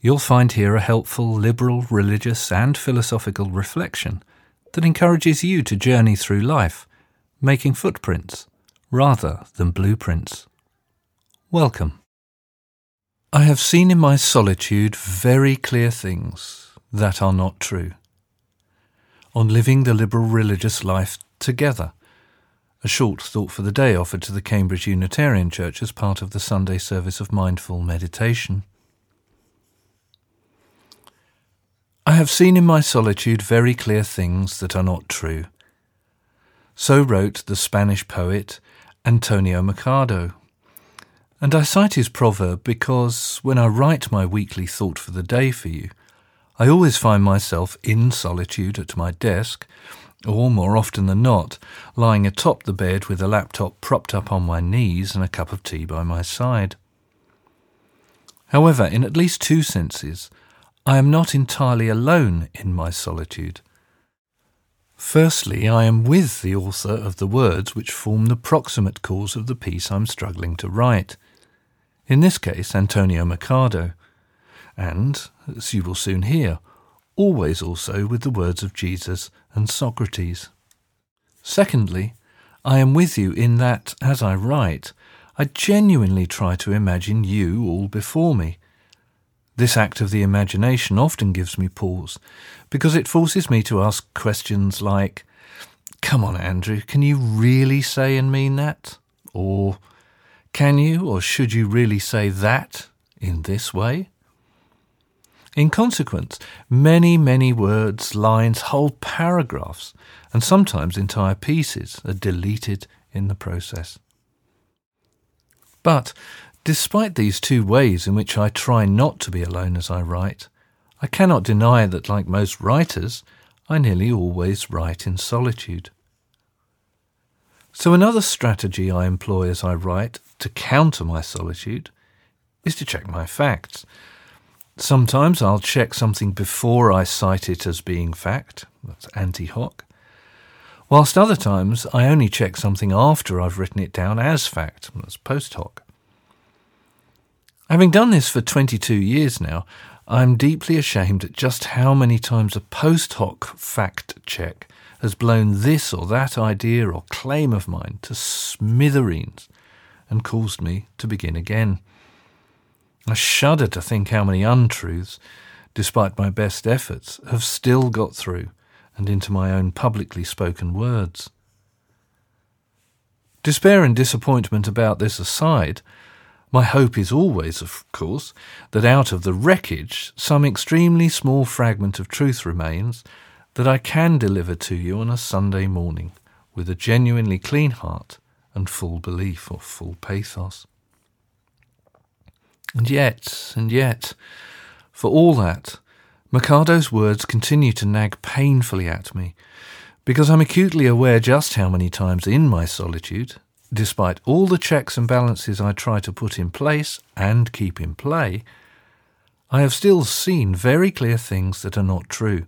you'll find here a helpful liberal, religious, and philosophical reflection that encourages you to journey through life, making footprints rather than blueprints. Welcome. I have seen in my solitude very clear things that are not true. On living the liberal religious life together, a short thought for the day offered to the Cambridge Unitarian Church as part of the Sunday service of mindful meditation. I have seen in my solitude very clear things that are not true. So wrote the Spanish poet Antonio Machado. And I cite his proverb because when I write my weekly thought for the day for you, I always find myself in solitude at my desk or more often than not, lying atop the bed with a laptop propped up on my knees and a cup of tea by my side. However, in at least two senses, I am not entirely alone in my solitude. Firstly, I am with the author of the words which form the proximate cause of the piece I'm struggling to write. In this case, Antonio Machado. And, as you will soon hear, always also with the words of Jesus and Socrates. Secondly, I am with you in that, as I write, I genuinely try to imagine you all before me. This act of the imagination often gives me pause, because it forces me to ask questions like, Come on, Andrew, can you really say and mean that? Or, Can you or should you really say that in this way? In consequence, many, many words, lines, whole paragraphs, and sometimes entire pieces are deleted in the process. But, despite these two ways in which I try not to be alone as I write, I cannot deny that, like most writers, I nearly always write in solitude. So, another strategy I employ as I write to counter my solitude is to check my facts Sometimes I'll check something before I cite it as being fact, that's ante hoc, whilst other times I only check something after I've written it down as fact, that's post hoc. Having done this for 22 years now, I'm deeply ashamed at just how many times a post hoc fact check has blown this or that idea or claim of mine to smithereens and caused me to begin again. I shudder to think how many untruths, despite my best efforts, have still got through and into my own publicly spoken words. Despair and disappointment about this aside, my hope is always, of course, that out of the wreckage some extremely small fragment of truth remains that I can deliver to you on a Sunday morning with a genuinely clean heart and full belief or full pathos. And yet, and yet, for all that, Machado's words continue to nag painfully at me, because I'm acutely aware just how many times in my solitude, despite all the checks and balances I try to put in place and keep in play, I have still seen very clear things that are not true,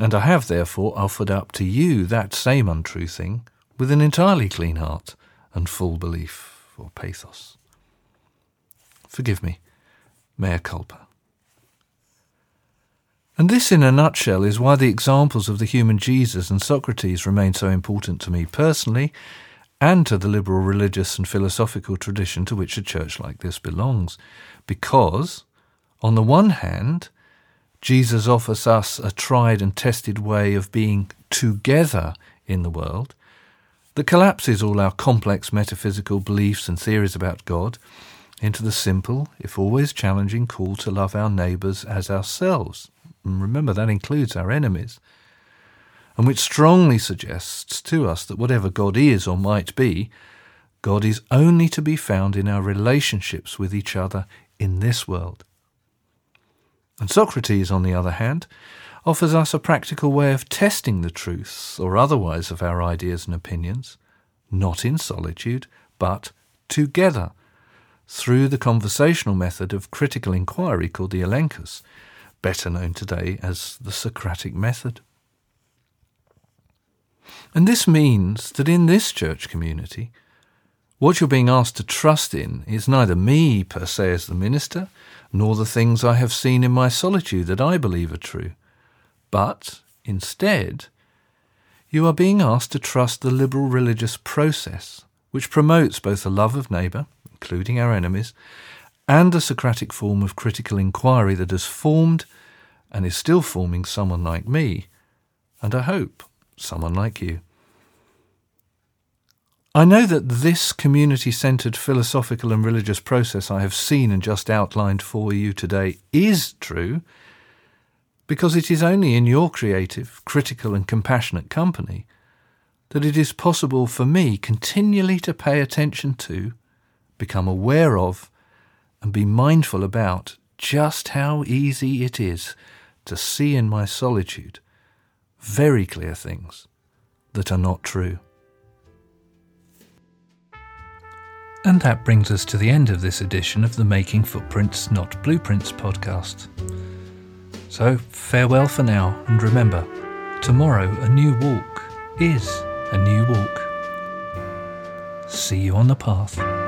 and I have therefore offered up to you that same untrue thing with an entirely clean heart and full belief or pathos. Forgive me. Mea culpa. And this, in a nutshell, is why the examples of the human Jesus and Socrates remain so important to me personally and to the liberal religious and philosophical tradition to which a church like this belongs. Because, on the one hand, Jesus offers us a tried and tested way of being together in the world that collapses all our complex metaphysical beliefs and theories about God into the simple, if always challenging, call to love our neighbours as ourselves. And remember, that includes our enemies. And which strongly suggests to us that whatever God is or might be, God is only to be found in our relationships with each other in this world. And Socrates, on the other hand, offers us a practical way of testing the truth or otherwise of our ideas and opinions, not in solitude, but together, through the conversational method of critical inquiry called the Elenchus, better known today as the Socratic method. And this means that in this church community, what you're being asked to trust in is neither me per se as the minister, nor the things I have seen in my solitude that I believe are true, but instead, you are being asked to trust the liberal religious process, which promotes both the love of neighbour, including our enemies, and the Socratic form of critical inquiry that has formed and is still forming someone like me, and I hope someone like you. I know that this community centred philosophical and religious process I have seen and just outlined for you today is true because it is only in your creative, critical, and compassionate company that it is possible for me continually to pay attention to, become aware of, and be mindful about just how easy it is to see in my solitude very clear things that are not true. And that brings us to the end of this edition of the Making Footprints, Not Blueprints podcast. So, farewell for now, and remember, tomorrow a new walk is a new walk. See you on the path.